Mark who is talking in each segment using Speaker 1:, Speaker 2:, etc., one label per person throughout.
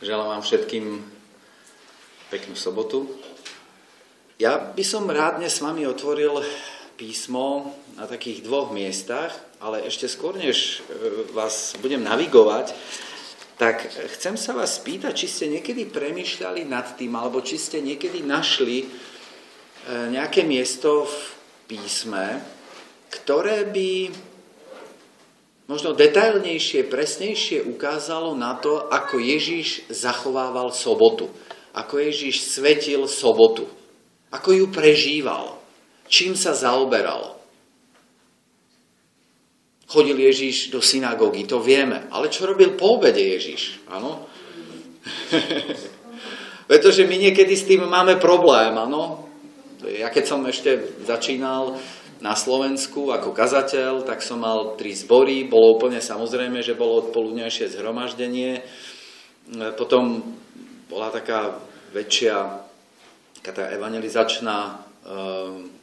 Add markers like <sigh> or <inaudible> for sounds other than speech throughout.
Speaker 1: Želám vám všetkým peknú sobotu. Ja by som rád dnes s vami otvoril písmo na takých dvoch miestach, ale ešte skôr, než e, vás budem navigovať, tak chcem sa vás spýtať, či ste niekedy premyšľali nad tým, alebo či ste niekedy našli e, nejaké miesto v písme, ktoré by možno detailnejšie, presnejšie ukázalo na to, ako Ježiš zachovával sobotu. Ako Ježiš svetil sobotu. Ako ju prežíval. Čím sa zaoberal. Chodil Ježiš do synagógy, to vieme. Ale čo robil po obede Ježiš? Áno? <laughs> Pretože my niekedy s tým máme problém, áno? Ja keď som ešte začínal na Slovensku ako kazateľ, tak som mal tri zbory, bolo úplne samozrejme, že bolo odpoludnejšie zhromaždenie. Potom bola taká väčšia taká evangelizačná e,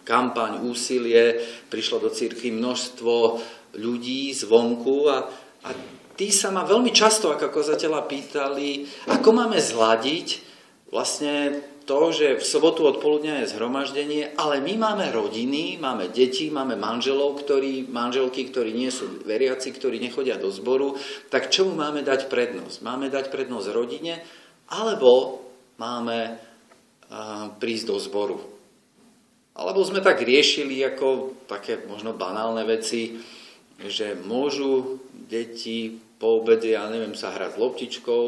Speaker 1: kampaň, úsilie, prišlo do círky množstvo ľudí zvonku a, a tí sa ma veľmi často ako kazateľa pýtali, ako máme zladiť vlastne to, že v sobotu odpoludňa je zhromaždenie, ale my máme rodiny, máme deti, máme manželov, ktorí, manželky, ktorí nie sú veriaci, ktorí nechodia do zboru, tak čomu máme dať prednosť? Máme dať prednosť rodine, alebo máme uh, prísť do zboru? Alebo sme tak riešili ako také možno banálne veci, že môžu deti po obede, ja neviem, sa hrať s loptičkou,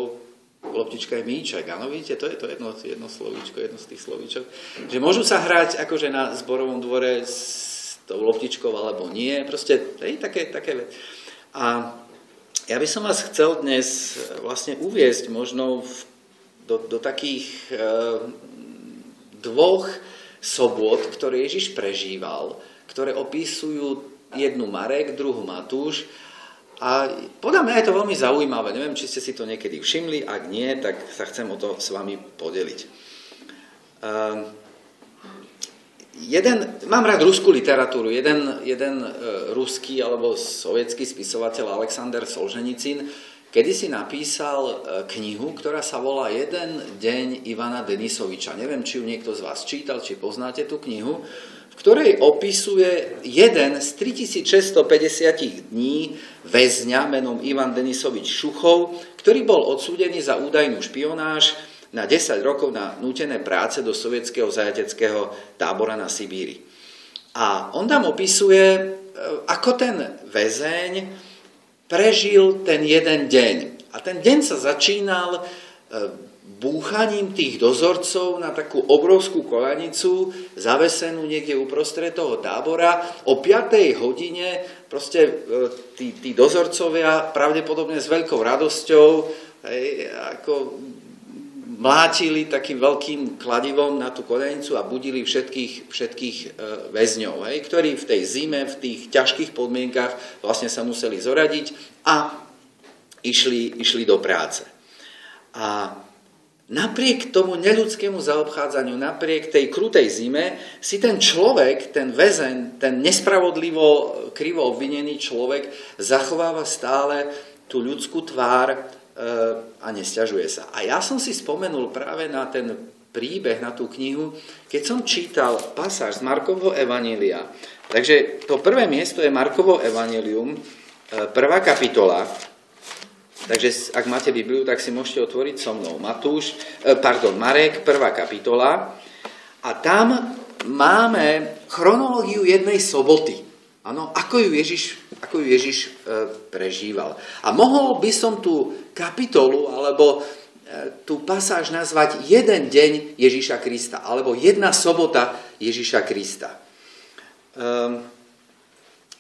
Speaker 1: loptička je míček, áno, vidíte, to je to jedno, jedno slovíčko, jedno z tých slovíčok, že môžu sa hrať akože na zborovom dvore s tou loptičkou alebo nie, proste hej, také, také A ja by som vás chcel dnes vlastne uviezť možno v, do, do takých e, dvoch sobot, ktoré Ježiš prežíval, ktoré opisujú jednu Marek, druhú Matúš a podľa mňa je to veľmi zaujímavé. Neviem, či ste si to niekedy všimli. Ak nie, tak sa chcem o to s vami podeliť. Uh, jeden, mám rád ruskú literatúru. Jeden, jeden uh, ruský alebo sovietský spisovateľ Alexander Solženicin kedy si napísal uh, knihu, ktorá sa volá Jeden deň Ivana Denisoviča. Neviem, či ju niekto z vás čítal, či poznáte tú knihu ktorej opisuje jeden z 3650 dní väzňa menom Ivan Denisovič Šuchov, ktorý bol odsúdený za údajnú špionáž na 10 rokov na nútené práce do sovietského zajateckého tábora na Sibíri. A on tam opisuje, e, ako ten väzeň prežil ten jeden deň. A ten deň sa začínal e, búchaním tých dozorcov na takú obrovskú kolanicu, zavesenú niekde uprostred toho tábora. O 5. hodine proste e, tí, tí dozorcovia pravdepodobne s veľkou radosťou hej, ako mlátili takým veľkým kladivom na tú kolenicu a budili všetkých, všetkých e, väzňov, hej, ktorí v tej zime, v tých ťažkých podmienkach vlastne sa museli zoradiť a išli, išli do práce. A napriek tomu neľudskému zaobchádzaniu, napriek tej krutej zime, si ten človek, ten väzen, ten nespravodlivo krivo obvinený človek zachováva stále tú ľudskú tvár e, a nesťažuje sa. A ja som si spomenul práve na ten príbeh, na tú knihu, keď som čítal pasáž z Markovho Evanília. Takže to prvé miesto je Markovo Evanílium, e, prvá kapitola, Takže ak máte Bibliu, tak si môžete otvoriť so mnou Matúš, e, pardon, Marek, prvá kapitola. A tam máme chronológiu jednej soboty. Ano, ako ju Ježiš, ako ju Ježiš e, prežíval. A mohol by som tú kapitolu alebo e, tú pasáž nazvať jeden deň Ježiša Krista, alebo jedna sobota Ježiša Krista. Ehm,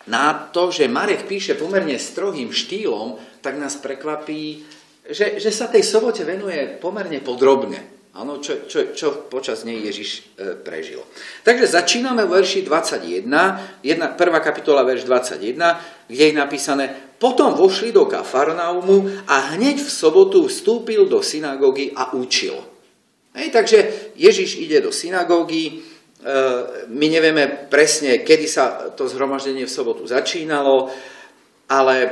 Speaker 1: na to, že Marek píše pomerne strohým štýlom, tak nás prekvapí, že, že sa tej sobote venuje pomerne podrobne. Áno, čo, čo, čo počas nej Ježiš e, prežil. Takže začíname v verši 21, jedna, prvá kapitola, verš 21, kde je napísané, potom vošli do Kafarnaumu a hneď v sobotu vstúpil do synagógy a učil. Hej, takže Ježiš ide do synagógy, my nevieme presne, kedy sa to zhromaždenie v sobotu začínalo, ale e,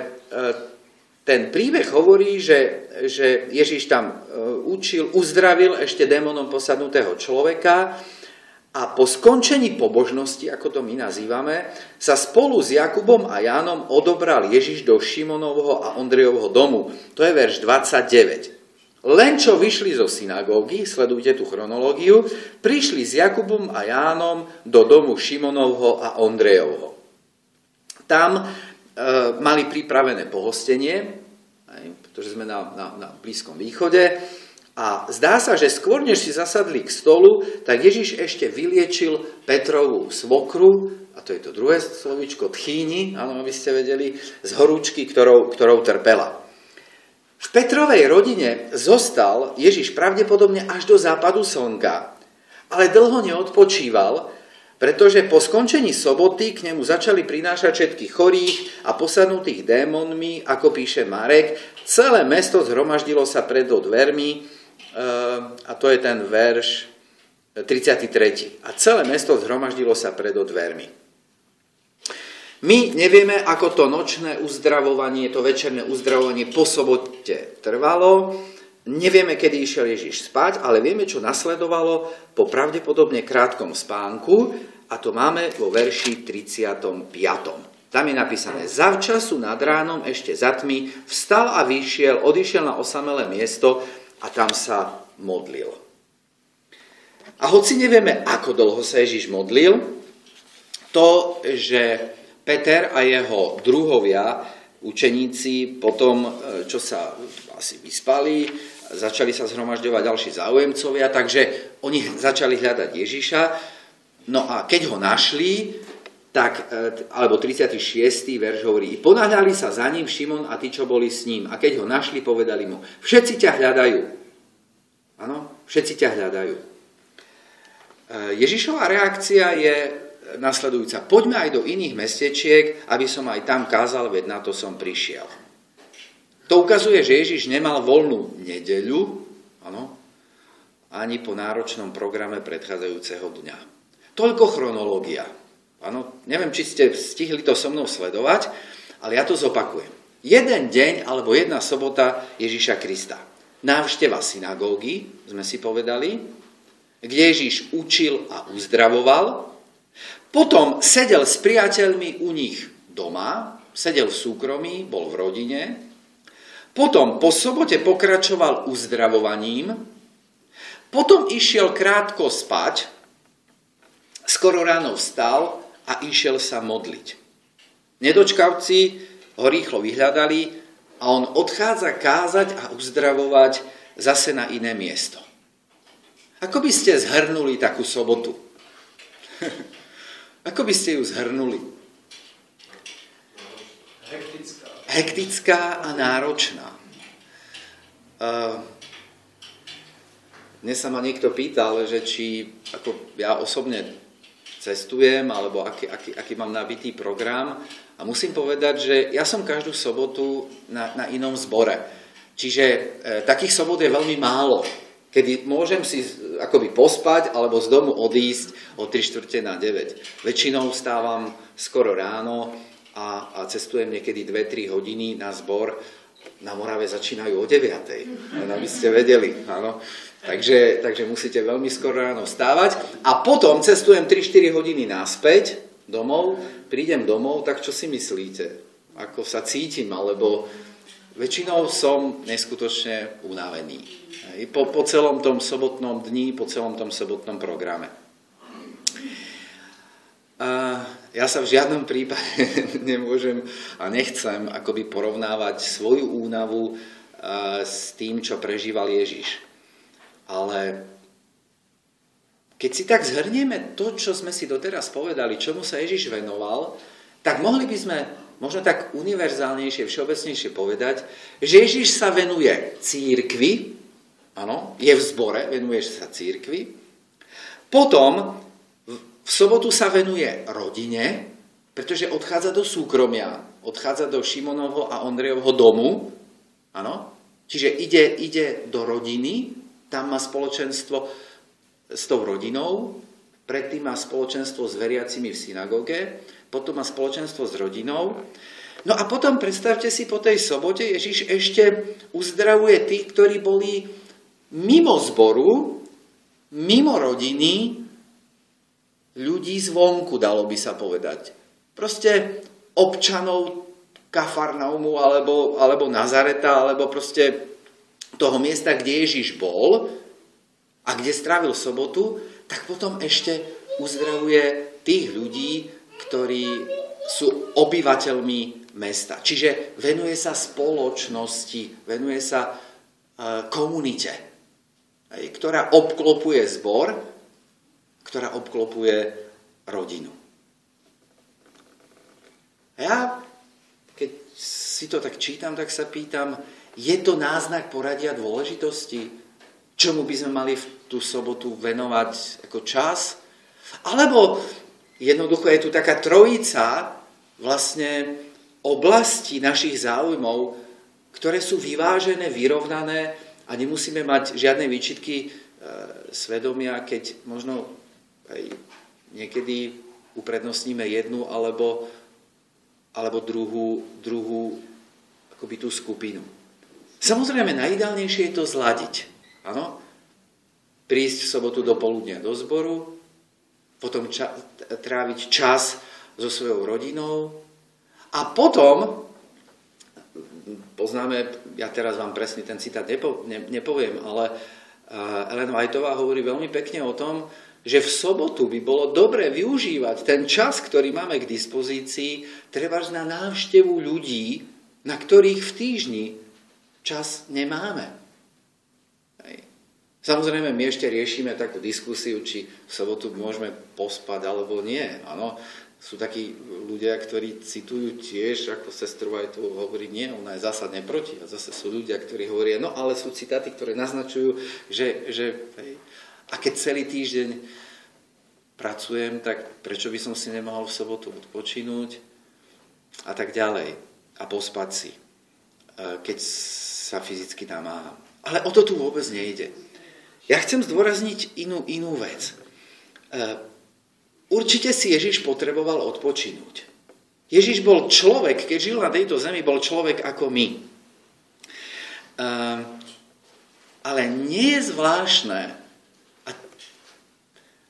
Speaker 1: ten príbeh hovorí, že, že Ježiš tam e, učil, uzdravil ešte démonom posadnutého človeka a po skončení pobožnosti, ako to my nazývame, sa spolu s Jakubom a Jánom odobral Ježiš do Šimonovho a Ondrejovho domu. To je verš 29. Len čo vyšli zo synagógy, sledujte tú chronológiu, prišli s Jakubom a Jánom do domu Šimonovho a Ondrejovho. Tam E, mali pripravené pohostenie, pretože sme na, na, na Blízkom východe. A zdá sa, že skôr, než si zasadli k stolu, tak Ježiš ešte vyliečil Petrovú svokru, a to je to druhé slovičko, tchýni, áno, aby ste vedeli, z horúčky, ktorou, ktorou trpela. V Petrovej rodine zostal Ježiš pravdepodobne až do západu slnka, ale dlho neodpočíval, pretože po skončení soboty k nemu začali prinášať všetkých chorých a posadnutých démonmi, ako píše Marek. Celé mesto zhromaždilo sa pred dvermi, eh, a to je ten verš 33. A celé mesto zhromaždilo sa pred dvermi. My nevieme, ako to nočné uzdravovanie, to večerné uzdravovanie po sobote trvalo. Nevieme, kedy išiel Ježiš spať, ale vieme, čo nasledovalo po pravdepodobne krátkom spánku a to máme vo verši 35. Tam je napísané, zavčasu nad ránom ešte za tmy vstal a vyšiel, odišiel na osamelé miesto a tam sa modlil. A hoci nevieme, ako dlho sa Ježiš modlil, to, že Peter a jeho druhovia, učeníci, potom, e, čo sa asi vyspali, začali sa zhromažďovať ďalší záujemcovia, takže oni začali hľadať Ježiša. No a keď ho našli, tak, e, alebo 36. verš hovorí, ponáhľali sa za ním Šimon a tí, čo boli s ním. A keď ho našli, povedali mu, všetci ťa hľadajú. Áno, všetci ťa hľadajú. E, Ježišová reakcia je nasledujúca. Poďme aj do iných mestečiek, aby som aj tam kázal, veď na to som prišiel. To ukazuje, že Ježiš nemal voľnú nedeľu, ano, ani po náročnom programe predchádzajúceho dňa. Toľko chronológia. Ano, neviem, či ste stihli to so mnou sledovať, ale ja to zopakujem. Jeden deň alebo jedna sobota Ježiša Krista. Návšteva synagógy, sme si povedali, kde Ježiš učil a uzdravoval. Potom sedel s priateľmi u nich doma, sedel v súkromí, bol v rodine, potom po sobote pokračoval uzdravovaním, potom išiel krátko spať, skoro ráno vstal a išiel sa modliť. Nedočkavci ho rýchlo vyhľadali a on odchádza kázať a uzdravovať zase na iné miesto. Ako by ste zhrnuli takú sobotu? Ako by ste ju zhrnuli? hektická a náročná. Uh, dnes sa ma niekto pýtal, že či ako ja osobne cestujem, alebo aký, aký, aký mám nabitý program. A musím povedať, že ja som každú sobotu na, na inom zbore. Čiže e, takých sobot je veľmi málo, kedy môžem si akoby pospať alebo z domu odísť o 3 čtvrte na 9. Väčšinou vstávam skoro ráno, a, a cestujem niekedy 2-3 hodiny na zbor. Na Morave začínajú o 9. Len aby ste vedeli. Áno. Takže, takže musíte veľmi skoro ráno vstávať. A potom cestujem 3-4 hodiny naspäť domov. Prídem domov, tak čo si myslíte? Ako sa cítim, alebo väčšinou som neskutočne unavený. Po, po celom tom sobotnom dni, po celom tom sobotnom programe. A ja sa v žiadnom prípade <laughs> nemôžem a nechcem akoby porovnávať svoju únavu s tým, čo prežíval Ježiš. Ale keď si tak zhrnieme to, čo sme si doteraz povedali, čomu sa Ježiš venoval, tak mohli by sme možno tak univerzálnejšie, všeobecnejšie povedať, že Ježiš sa venuje církvi, áno, je v zbore, venuje sa církvi, potom v sobotu sa venuje rodine, pretože odchádza do súkromia, odchádza do Šimonovho a Ondrejovho domu, áno, čiže ide, ide do rodiny, tam má spoločenstvo s tou rodinou, predtým má spoločenstvo s veriacimi v synagóge, potom má spoločenstvo s rodinou. No a potom predstavte si, po tej sobote Ježiš ešte uzdravuje tých, ktorí boli mimo zboru, mimo rodiny, ľudí zvonku, dalo by sa povedať. Proste občanov Kafarnaumu alebo, alebo Nazareta, alebo proste toho miesta, kde Ježiš bol a kde strávil sobotu, tak potom ešte uzdravuje tých ľudí, ktorí sú obyvateľmi mesta. Čiže venuje sa spoločnosti, venuje sa e, komunite, ktorá obklopuje zbor, ktorá obklopuje rodinu. A ja, keď si to tak čítam, tak sa pýtam, je to náznak poradia dôležitosti, čomu by sme mali v tú sobotu venovať ako čas? Alebo jednoducho je tu taká trojica vlastne oblasti našich záujmov, ktoré sú vyvážené, vyrovnané a nemusíme mať žiadne výčitky e, svedomia, keď možno aj niekedy uprednostníme jednu alebo, alebo druhú, druhú akoby tú skupinu. Samozrejme, najideálnejšie je to zladiť. Áno? Prísť v sobotu do poludnia do zboru, potom ča- tráviť čas so svojou rodinou a potom, poznáme, ja teraz vám presne ten citát nepo, ne, nepoviem, ale Ellen Whiteová hovorí veľmi pekne o tom, že v sobotu by bolo dobre využívať ten čas, ktorý máme k dispozícii, treba na návštevu ľudí, na ktorých v týždni čas nemáme. Samozrejme, my ešte riešime takú diskusiu, či v sobotu môžeme pospať alebo nie. Áno, sú takí ľudia, ktorí citujú tiež, ako sestru aj tu hovorí, nie, ona je zásadne proti. A zase sú ľudia, ktorí hovoria, no ale sú citáty, ktoré naznačujú, že, že hej, a keď celý týždeň pracujem, tak prečo by som si nemohol v sobotu odpočinúť a tak ďalej a pospať si, e, keď sa fyzicky namáham. Ale o to tu vôbec nejde. Ja chcem zdôrazniť inú, inú vec. Určite si Ježiš potreboval odpočinúť. Ježiš bol človek, keď žil na tejto zemi, bol človek ako my. E, ale nie je zvláštne, a,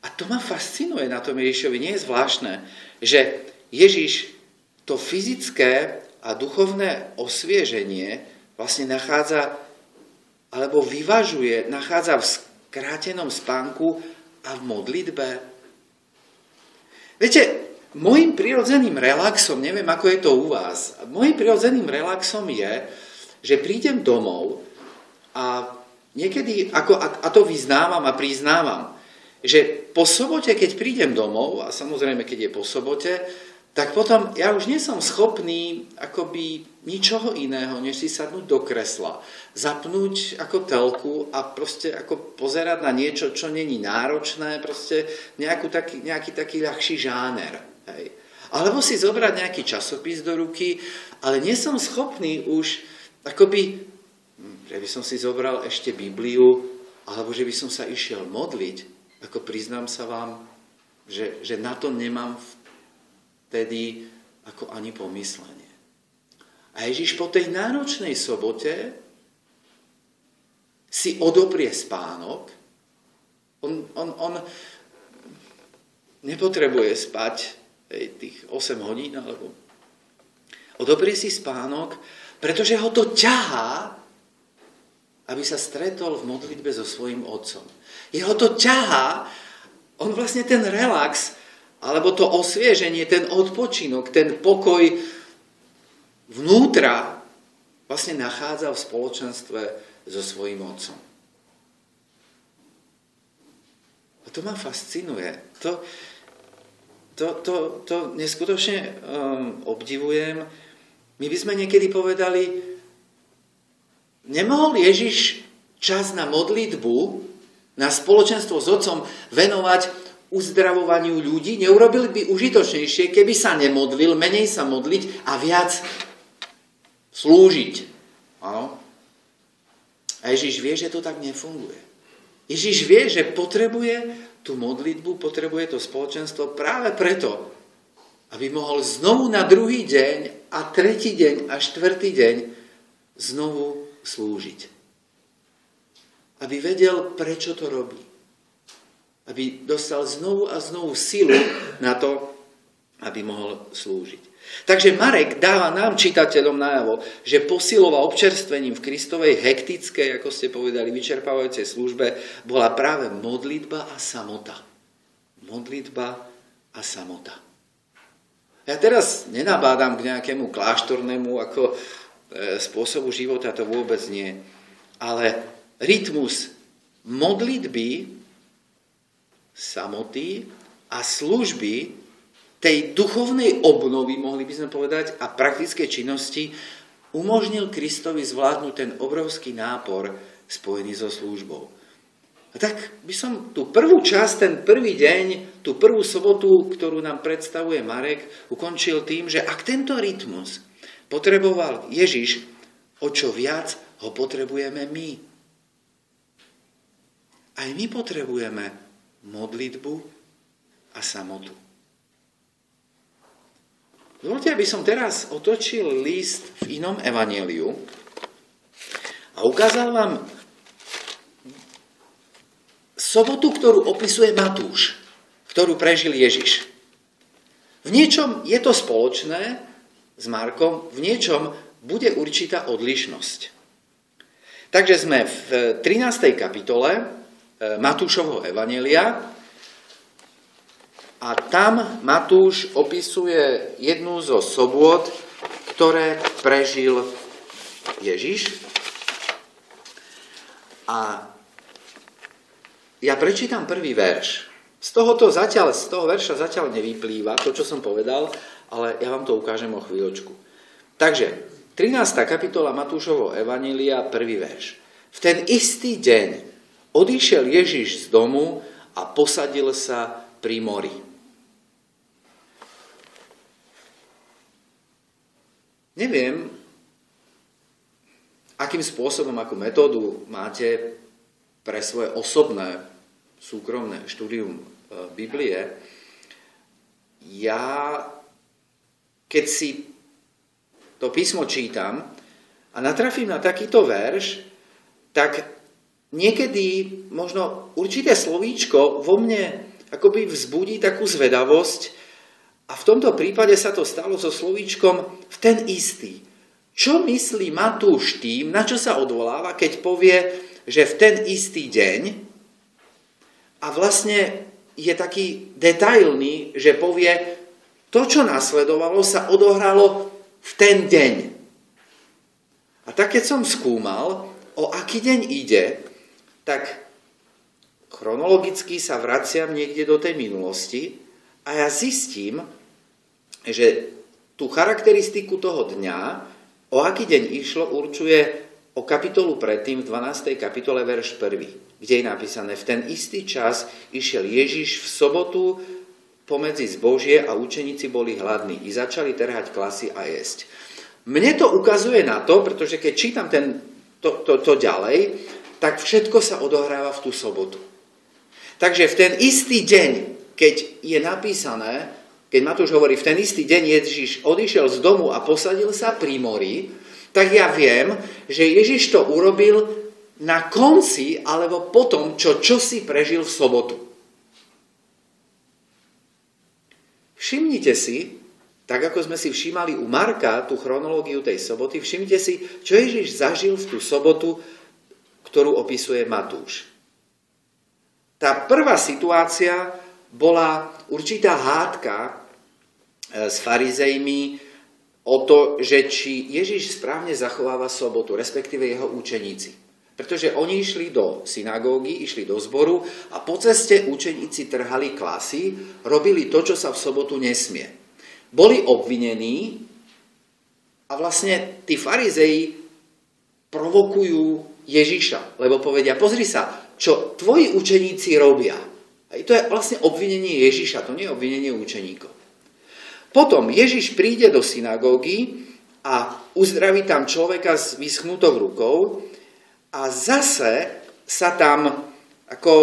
Speaker 1: a to ma fascinuje na tom Ježišovi, nie je zvláštne, že Ježiš to fyzické a duchovné osvieženie vlastne nachádza, alebo vyvažuje, nachádza v skrátenom spánku a v modlitbe. Viete, môjim prirodzeným relaxom, neviem ako je to u vás, môjim prirodzeným relaxom je, že prídem domov a niekedy, ako, a to vyznávam a priznávam, že po sobote, keď prídem domov, a samozrejme, keď je po sobote, tak potom ja už nie schopný akoby ničoho iného, než si sadnúť do kresla, zapnúť ako telku a proste ako pozerať na niečo, čo není náročné, proste nejakú taký, nejaký taký ľahší žáner. Hej. Alebo si zobrať nejaký časopis do ruky, ale nie schopný už akoby, že by som si zobral ešte Bibliu, alebo že by som sa išiel modliť, ako priznám sa vám, že, že na to nemám v vtedy ako ani pomyslenie. A Ježiš po tej náročnej sobote si odoprie spánok. On, on, on nepotrebuje spať tých 8 hodín, alebo odoprie si spánok, pretože ho to ťahá, aby sa stretol v modlitbe so svojím otcom. Jeho to ťahá, on vlastne ten relax alebo to osvieženie, ten odpočinok, ten pokoj vnútra vlastne nachádza v spoločenstve so svojím otcom. A to ma fascinuje. To, to, to, to neskutočne um, obdivujem. My by sme niekedy povedali, nemohol Ježiš čas na modlitbu, na spoločenstvo s otcom venovať uzdravovaniu ľudí, neurobil by užitočnejšie, keby sa nemodlil, menej sa modliť a viac slúžiť. Áno. A Ježiš vie, že to tak nefunguje. Ježiš vie, že potrebuje tú modlitbu, potrebuje to spoločenstvo práve preto, aby mohol znovu na druhý deň a tretí deň a štvrtý deň znovu slúžiť. Aby vedel, prečo to robí. Aby dostal znovu a znovu silu na to, aby mohol slúžiť. Takže Marek dáva nám, čitateľom najavo, že posilová občerstvením v Kristovej hektickej, ako ste povedali, vyčerpávajúcej službe bola práve modlitba a samota. Modlitba a samota. Ja teraz nenabádam k nejakému kláštornému ako e, spôsobu života, to vôbec nie. Ale rytmus modlitby, samoty a služby tej duchovnej obnovy, mohli by sme povedať, a praktické činnosti umožnil Kristovi zvládnuť ten obrovský nápor spojený so službou. A tak by som tú prvú časť, ten prvý deň, tú prvú sobotu, ktorú nám predstavuje Marek, ukončil tým, že ak tento rytmus potreboval Ježiš, o čo viac ho potrebujeme my. Aj my potrebujeme modlitbu a samotu. Dovolte, aby som teraz otočil list v inom evaneliu a ukázal vám sobotu, ktorú opisuje Matúš, ktorú prežil Ježiš. V niečom je to spoločné s Markom, v niečom bude určitá odlišnosť. Takže sme v 13. kapitole Matúšovho Evanelia a tam Matúš opisuje jednu zo sobôd, ktoré prežil Ježiš. A ja prečítam prvý verš. Z tohoto zatiaľ, z toho verša zatiaľ nevyplýva to, čo som povedal, ale ja vám to ukážem o chvíľočku. Takže, 13. kapitola Matúšovo Evanília, prvý verš. V ten istý deň odišiel Ježiš z domu a posadil sa pri mori. Neviem, akým spôsobom, akú metódu máte pre svoje osobné, súkromné štúdium e, Biblie. Ja, keď si to písmo čítam a natrafím na takýto verš, tak niekedy možno určité slovíčko vo mne akoby vzbudí takú zvedavosť, a v tomto prípade sa to stalo so slovíčkom v ten istý. Čo myslí Matúš tým, na čo sa odvoláva, keď povie, že v ten istý deň a vlastne je taký detailný, že povie, to, čo nasledovalo, sa odohralo v ten deň. A tak keď som skúmal, o aký deň ide, tak chronologicky sa vraciam niekde do tej minulosti a ja zistím, že tú charakteristiku toho dňa, o aký deň išlo, určuje o kapitolu predtým v 12. kapitole verš 1, kde je napísané, v ten istý čas išiel Ježiš v sobotu pomedzi zbožie a učeníci boli hladní i začali trhať klasy a jesť. Mne to ukazuje na to, pretože keď čítam ten, to, to, to ďalej, tak všetko sa odohráva v tú sobotu. Takže v ten istý deň, keď je napísané, keď Matúš hovorí, v ten istý deň Ježiš odišiel z domu a posadil sa pri mori, tak ja viem, že Ježiš to urobil na konci alebo potom, čo čosi prežil v sobotu. Všimnite si, tak ako sme si všímali u Marka tú chronológiu tej soboty, všimnite si, čo Ježiš zažil v tú sobotu, ktorú opisuje Matúš. Tá prvá situácia bola určitá hádka e, s farizejmi o to, že či Ježiš správne zachováva sobotu, respektíve jeho učeníci. Pretože oni išli do synagógy, išli do zboru a po ceste učeníci trhali klasy, robili to, čo sa v sobotu nesmie. Boli obvinení a vlastne tí farizeji provokujú Ježiša, lebo povedia, pozri sa, čo tvoji učeníci robia. Hej, to je vlastne obvinenie Ježiša, to nie je obvinenie učeníkov. Potom Ježiš príde do synagógy a uzdraví tam človeka s vyschnutou rukou a zase sa tam ako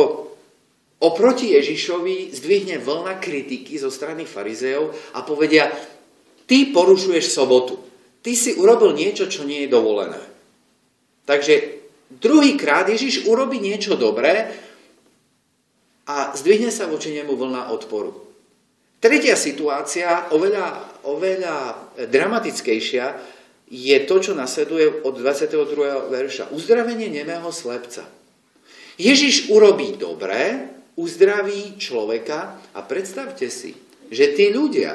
Speaker 1: oproti Ježišovi zdvihne vlna kritiky zo strany farizeov a povedia, ty porušuješ sobotu. Ty si urobil niečo, čo nie je dovolené. Takže druhýkrát Ježiš urobí niečo dobré a zdvihne sa voči nemu vlna odporu. Tretia situácia, oveľa, oveľa dramatickejšia, je to, čo nasleduje od 22. verša. Uzdravenie nemého slepca. Ježiš urobí dobré, uzdraví človeka a predstavte si, že tí ľudia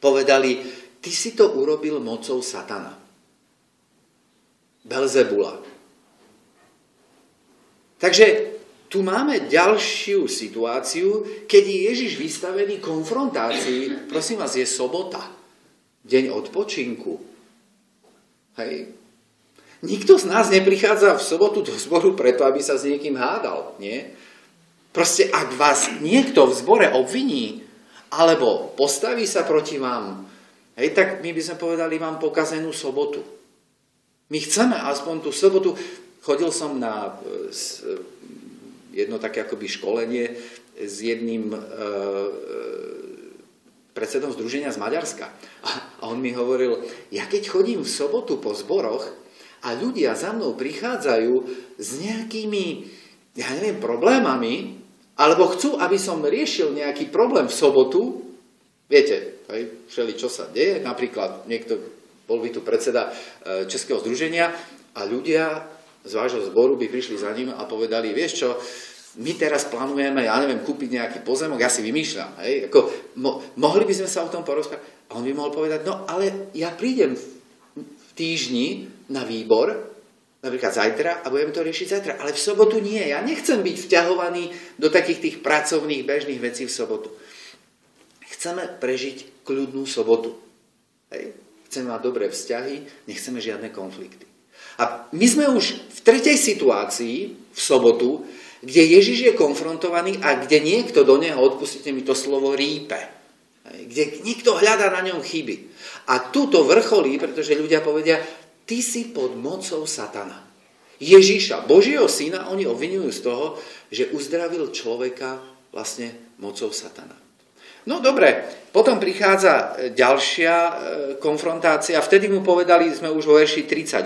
Speaker 1: povedali, ty si to urobil mocou satana. Belzebula. Takže tu máme ďalšiu situáciu, keď je Ježiš vystavený konfrontácii. Prosím vás, je sobota. Deň odpočinku. Hej. Nikto z nás neprichádza v sobotu do zboru preto, aby sa s niekým hádal. Nie? Proste ak vás niekto v zbore obviní, alebo postaví sa proti vám, hej, tak my by sme povedali, mám pokazenú sobotu. My chceme aspoň tú sobotu. Chodil som na e, jedno také akoby školenie s jedným e, e, predsedom združenia z Maďarska. A on mi hovoril, ja keď chodím v sobotu po zboroch a ľudia za mnou prichádzajú s nejakými, ja neviem, problémami, alebo chcú, aby som riešil nejaký problém v sobotu, viete, aj všeli, čo sa deje, napríklad niekto, bol by tu predseda e, Českého združenia a ľudia z vášho zboru by prišli za ním a povedali, vieš čo, my teraz plánujeme, ja neviem, kúpiť nejaký pozemok, ja si vymýšľam, hej, ako, mo, mohli by sme sa o tom porozprávať. A on by mohol povedať, no ale ja prídem v, v týždni na výbor napríklad zajtra a budeme to riešiť zajtra. Ale v sobotu nie. Ja nechcem byť vťahovaný do takých tých pracovných, bežných vecí v sobotu. Chceme prežiť kľudnú sobotu. Hej. Chceme mať dobré vzťahy, nechceme žiadne konflikty. A my sme už v tretej situácii v sobotu, kde Ježiš je konfrontovaný a kde niekto do neho, odpustite mi to slovo, rípe. Kde niekto hľadá na ňom chyby. A tu to vrcholí, pretože ľudia povedia, ty si pod mocou satana. Ježíša, Božieho syna, oni obvinujú z toho, že uzdravil človeka vlastne mocou satana. No dobre, potom prichádza e, ďalšia e, konfrontácia. Vtedy mu povedali, sme už vo verši 38,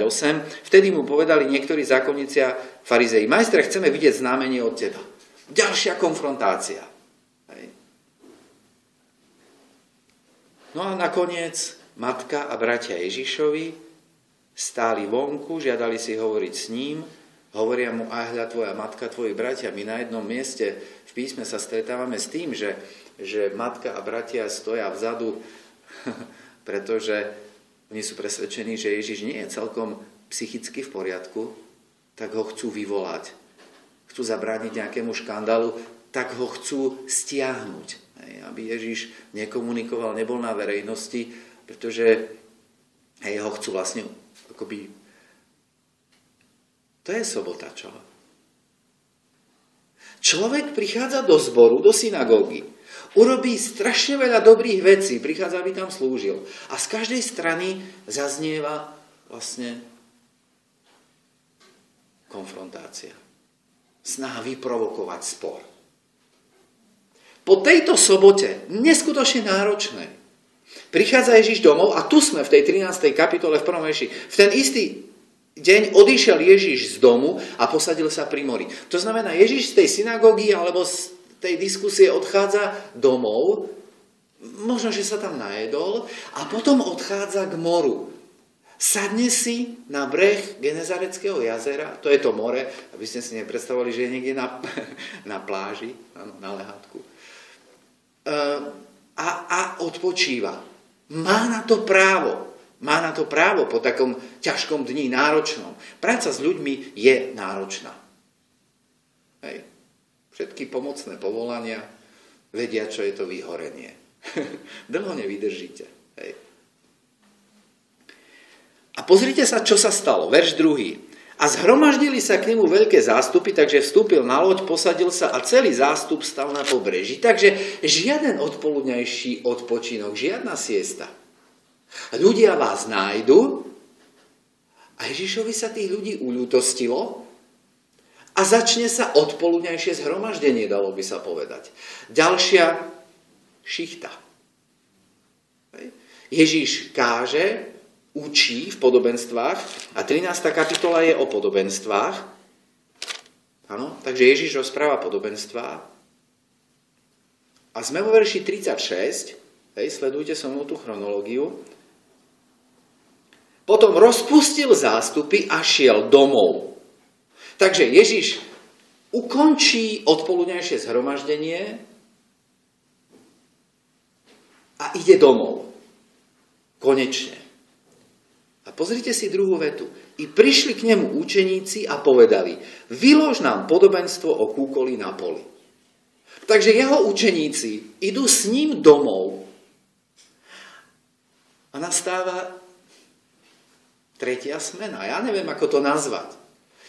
Speaker 1: vtedy mu povedali niektorí zákonníci a farizei, majstre, chceme vidieť znamenie od teba. Ďalšia konfrontácia. No a nakoniec matka a bratia Ježišovi stáli vonku, žiadali si hovoriť s ním, hovoria mu, ahľa tvoja matka, tvoji bratia. My na jednom mieste v písme sa stretávame s tým, že, že matka a bratia stoja vzadu, <laughs> pretože oni sú presvedčení, že Ježiš nie je celkom psychicky v poriadku, tak ho chcú vyvolať. Chcú zabrániť nejakému škandálu, tak ho chcú stiahnuť. Aby Ježiš nekomunikoval, nebol na verejnosti, pretože hej, ho chcú vlastne akoby... To je sobota, čo? Človek prichádza do zboru, do synagógy, urobí strašne veľa dobrých vecí, prichádza, aby tam slúžil. A z každej strany zaznieva vlastne konfrontácia. Snaha vyprovokovať spor. Po tejto sobote, neskutočne náročnej, Prichádza Ježiš domov a tu sme v tej 13. kapitole v prvom verši. V ten istý deň odišiel Ježiš z domu a posadil sa pri mori. To znamená, Ježiš z tej synagógy alebo z tej diskusie odchádza domov, možno, že sa tam najedol a potom odchádza k moru. Sadne si na breh Genezareckého jazera, to je to more, aby ste si nepredstavovali, že je niekde na, <laughs> na pláži, na lehátku. A, a odpočíva. Má na to právo. Má na to právo po takom ťažkom dni, náročnom. Práca s ľuďmi je náročná. Hej. Všetky pomocné povolania vedia, čo je to vyhorenie. <laughs> Dlho nevydržíte. Hej. A pozrite sa, čo sa stalo. Verš druhý. A zhromaždili sa k nemu veľké zástupy, takže vstúpil na loď, posadil sa a celý zástup stal na pobreží. Takže žiaden odpoludňajší odpočinok, žiadna siesta. Ľudia vás nájdu a Ježišovi sa tých ľudí uľútostilo a začne sa odpoludňajšie zhromaždenie, dalo by sa povedať. Ďalšia šichta. Ježíš káže, učí v podobenstvách a 13. kapitola je o podobenstvách. Áno, takže Ježíš rozpráva podobenstvá. A sme vo verši 36, hej, sledujte so mnou tú chronológiu. Potom rozpustil zástupy a šiel domov. Takže Ježiš ukončí odpoludnejšie zhromaždenie a ide domov. Konečne. A pozrite si druhú vetu. I prišli k nemu učeníci a povedali, vylož nám podobenstvo o kúkoli na poli. Takže jeho učeníci idú s ním domov a nastáva tretia smena. Ja neviem, ako to nazvať.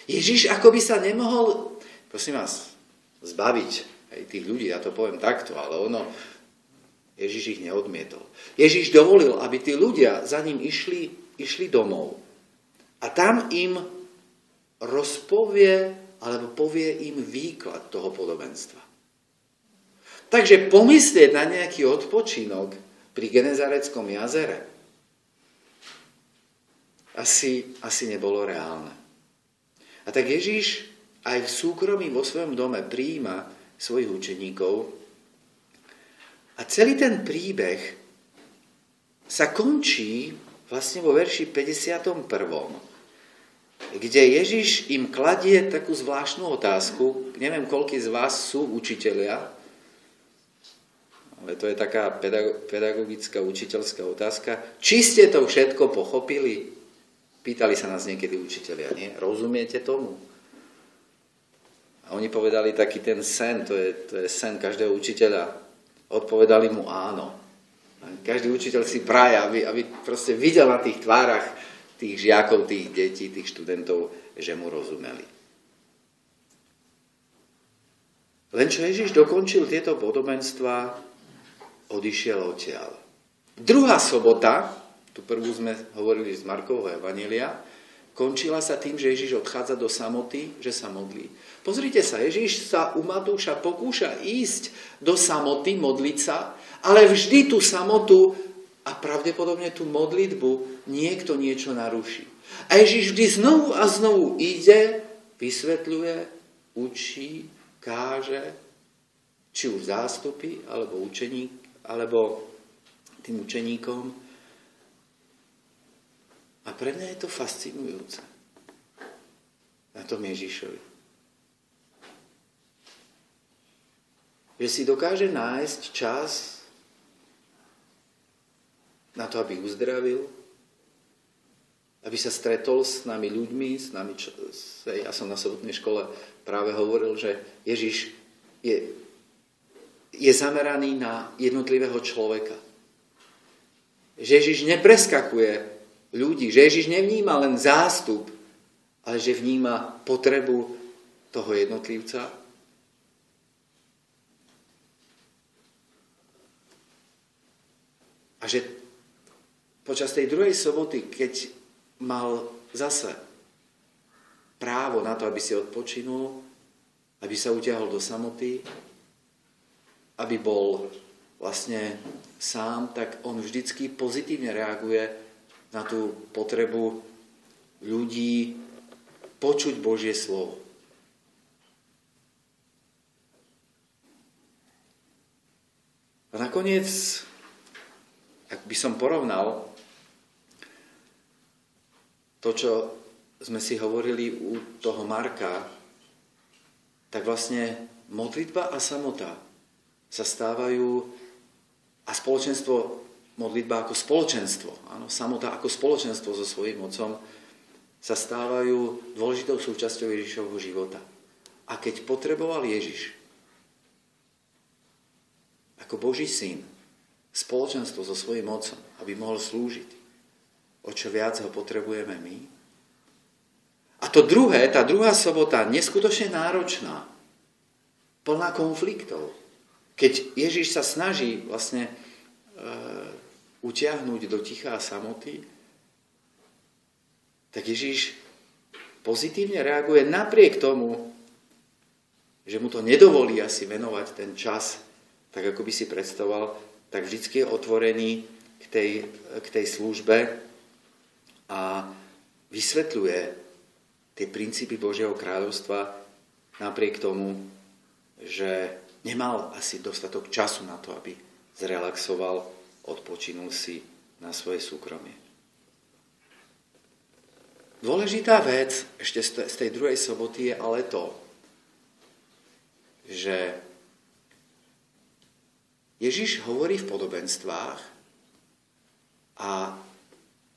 Speaker 1: Ježiš ako by sa nemohol, prosím vás, zbaviť aj tých ľudí, ja to poviem takto, ale ono, Ježiš ich neodmietol. Ježiš dovolil, aby tí ľudia za ním išli, išli domov. A tam im rozpovie, alebo povie im výklad toho podobenstva. Takže pomyslieť na nejaký odpočinok pri Genezareckom jazere asi, asi nebolo reálne. A tak Ježiš aj v súkromí vo svojom dome príjima svojich učeníkov a celý ten príbeh sa končí vlastne vo verši 51., kde Ježiš im kladie takú zvláštnu otázku. Neviem, koľký z vás sú učitelia, ale to je taká pedagogická, učiteľská otázka. Či ste to všetko pochopili? Pýtali sa nás niekedy učitelia, nie? Rozumiete tomu? A oni povedali taký ten sen, to je, to je sen každého učiteľa. Odpovedali mu áno. Každý učiteľ si praje, aby, aby proste videl na tých tvárach tých žiakov, tých detí, tých študentov, že mu rozumeli. Len čo Ježiš dokončil tieto podobenstva, odišiel odtiaľ. Druhá sobota, tu prvú sme hovorili z Markovho Evanília, končila sa tým, že Ježiš odchádza do samoty, že sa modlí. Pozrite sa, Ježiš sa u Matúša pokúša ísť do samoty, modliť sa, ale vždy tú samotu a pravdepodobne tú modlitbu niekto niečo naruší. A Ježiš vždy znovu a znovu ide, vysvetľuje, učí, káže, či už zástupy, alebo učeník, alebo tým učeníkom. A pre mňa je to fascinujúce na tom Ježišovi. že si dokáže nájsť čas na to, aby uzdravil, aby sa stretol s nami ľuďmi, s nami, čo, ja som na sobotnej škole práve hovoril, že Ježiš je, je zameraný na jednotlivého človeka. Že Ježiš nepreskakuje ľudí, že Ježiš nevníma len zástup, ale že vníma potrebu toho jednotlivca. A že počas tej druhej soboty, keď mal zase právo na to, aby si odpočinul, aby sa utiahol do samoty, aby bol vlastne sám, tak on vždycky pozitívne reaguje na tú potrebu ľudí počuť Božie slovo. A nakoniec ak by som porovnal to, čo sme si hovorili u toho Marka, tak vlastne modlitba a samota sa stávajú a spoločenstvo, modlitba ako spoločenstvo, áno, samota ako spoločenstvo so svojím mocom sa stávajú dôležitou súčasťou Ježišovho života. A keď potreboval Ježiš ako Boží syn spoločenstvo so svojím mocom, aby mohol slúžiť. O čo viac ho potrebujeme my. A to druhé, tá druhá sobota, neskutočne náročná, plná konfliktov. Keď Ježíš sa snaží vlastne e, utiahnuť do tichá samoty, tak Ježíš pozitívne reaguje napriek tomu, že mu to nedovolí asi venovať ten čas, tak ako by si predstavoval, tak vždy je otvorený k tej, k tej službe a vysvetľuje tie princípy Božieho kráľovstva napriek tomu, že nemal asi dostatok času na to, aby zrelaxoval, odpočinul si na svoje súkromie. Dôležitá vec ešte z tej druhej soboty je ale to, že Ježiš hovorí v podobenstvách a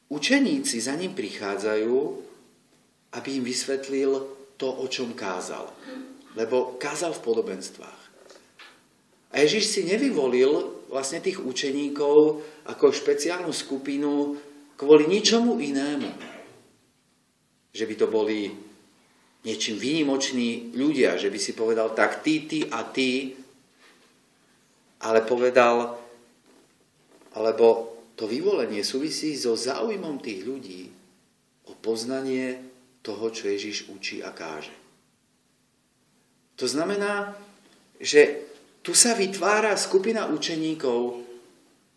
Speaker 1: učeníci za ním prichádzajú, aby im vysvetlil to, o čom kázal. Lebo kázal v podobenstvách. A Ježiš si nevyvolil vlastne tých učeníkov ako špeciálnu skupinu kvôli ničomu inému že by to boli niečím výnimoční ľudia, že by si povedal tak ty, ty a ty, ale povedal, alebo to vyvolenie súvisí so záujmom tých ľudí o poznanie toho, čo Ježiš učí a káže. To znamená, že tu sa vytvára skupina učeníkov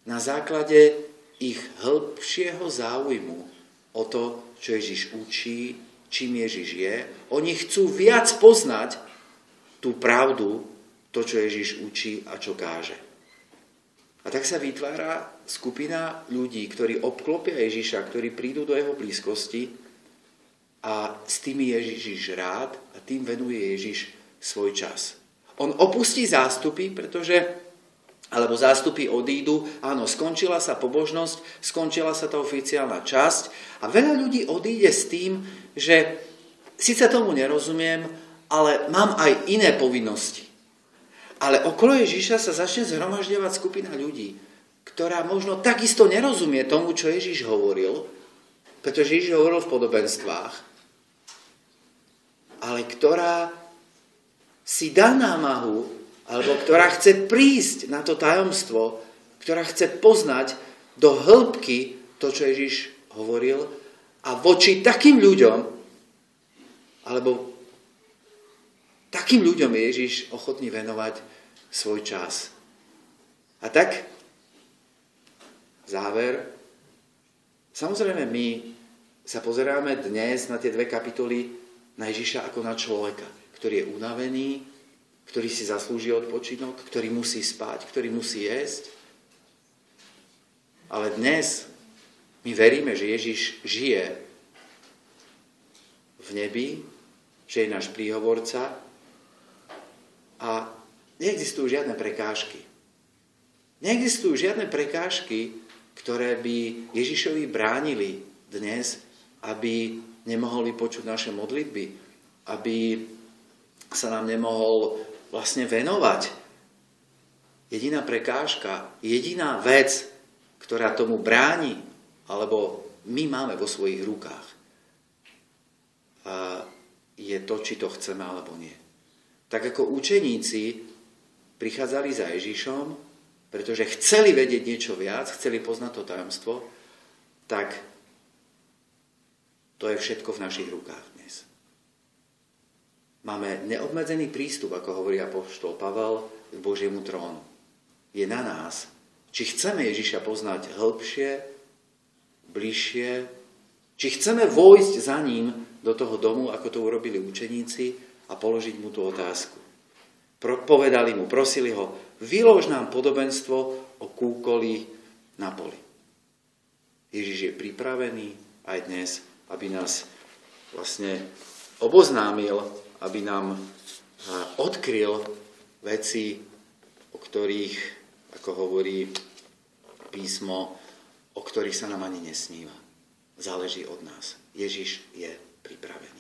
Speaker 1: na základe ich hĺbšieho záujmu o to, čo Ježiš učí, čím Ježiš je. Oni chcú viac poznať tú pravdu, to, čo Ježiš učí a čo káže. A tak sa vytvára skupina ľudí, ktorí obklopia Ježiša, ktorí prídu do jeho blízkosti a s tými Ježiš rád a tým venuje Ježiš svoj čas. On opustí zástupy, pretože alebo zástupy odídu, áno, skončila sa pobožnosť, skončila sa tá oficiálna časť a veľa ľudí odíde s tým, že síce tomu nerozumiem, ale mám aj iné povinnosti. Ale okolo Ježíša sa začne zhromažďovať skupina ľudí, ktorá možno takisto nerozumie tomu, čo Ježíš hovoril, pretože Ježíš hovoril v podobenstvách, ale ktorá si dá námahu alebo ktorá chce prísť na to tajomstvo, ktorá chce poznať do hĺbky to, čo Ježiš hovoril a voči takým ľuďom, alebo takým ľuďom je Ježiš ochotný venovať svoj čas. A tak, záver, samozrejme my sa pozeráme dnes na tie dve kapitoly na Ježiša ako na človeka, ktorý je unavený, ktorý si zaslúži odpočinok, ktorý musí spať, ktorý musí jesť. Ale dnes my veríme, že Ježiš žije v nebi, že je náš príhovorca a neexistujú žiadne prekážky. Neexistujú žiadne prekážky, ktoré by Ježišovi bránili dnes, aby nemohli počuť naše modlitby, aby sa nám nemohol vlastne venovať. Jediná prekážka, jediná vec, ktorá tomu bráni, alebo my máme vo svojich rukách, je to, či to chceme alebo nie. Tak ako učeníci prichádzali za Ježišom, pretože chceli vedieť niečo viac, chceli poznať to tajomstvo, tak to je všetko v našich rukách. Máme neobmedzený prístup, ako hovorí apoštol Pavel, k Božiemu trónu. Je na nás, či chceme Ježiša poznať hĺbšie, bližšie, či chceme vojsť za ním do toho domu, ako to urobili učeníci a položiť mu tú otázku. Pro, povedali mu, prosili ho, vylož nám podobenstvo o kúkoli na poli. Ježiš je pripravený aj dnes, aby nás vlastne oboznámil aby nám odkryl veci, o ktorých, ako hovorí písmo, o ktorých sa nám ani nesníva. Záleží od nás. Ježiš je pripravený.